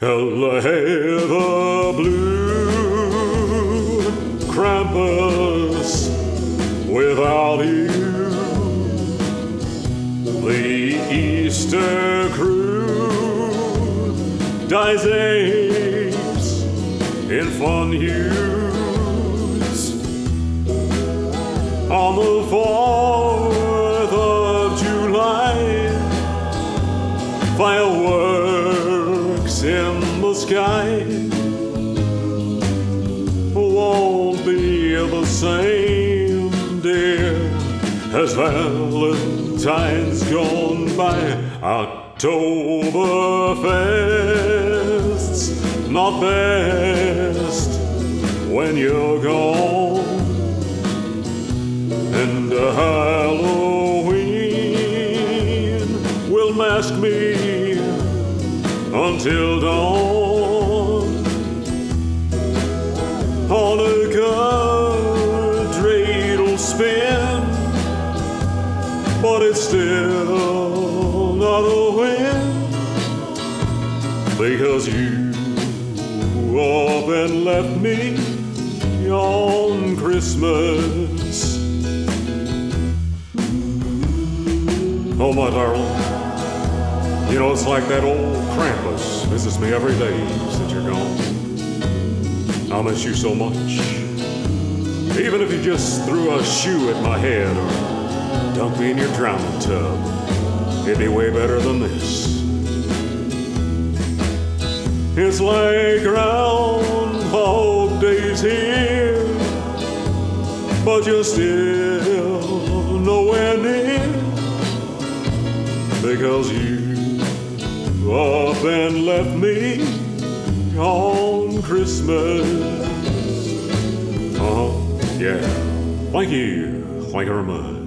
Hell, the blue Krampus without you. The Easter crew dies in fun hues. On the 4th in the sky won't be the same, dear, as Valentine's gone by. Oktoberfest's not best when you're gone, and Halloween will mask me until dawn. On a dreidel spin, but it's still not a win because you up and left me on Christmas. Oh, my darling. You know, it's like that old Krampus visits me every day since you're gone. I'll miss you so much. Even if you just threw a shoe at my head or dunked me in your drowning tub, it'd be way better than this. It's like Groundhog Days here, but you're still nowhere near because you up and left me on Christmas. Oh. Yeah. Thank you. Thank you very much.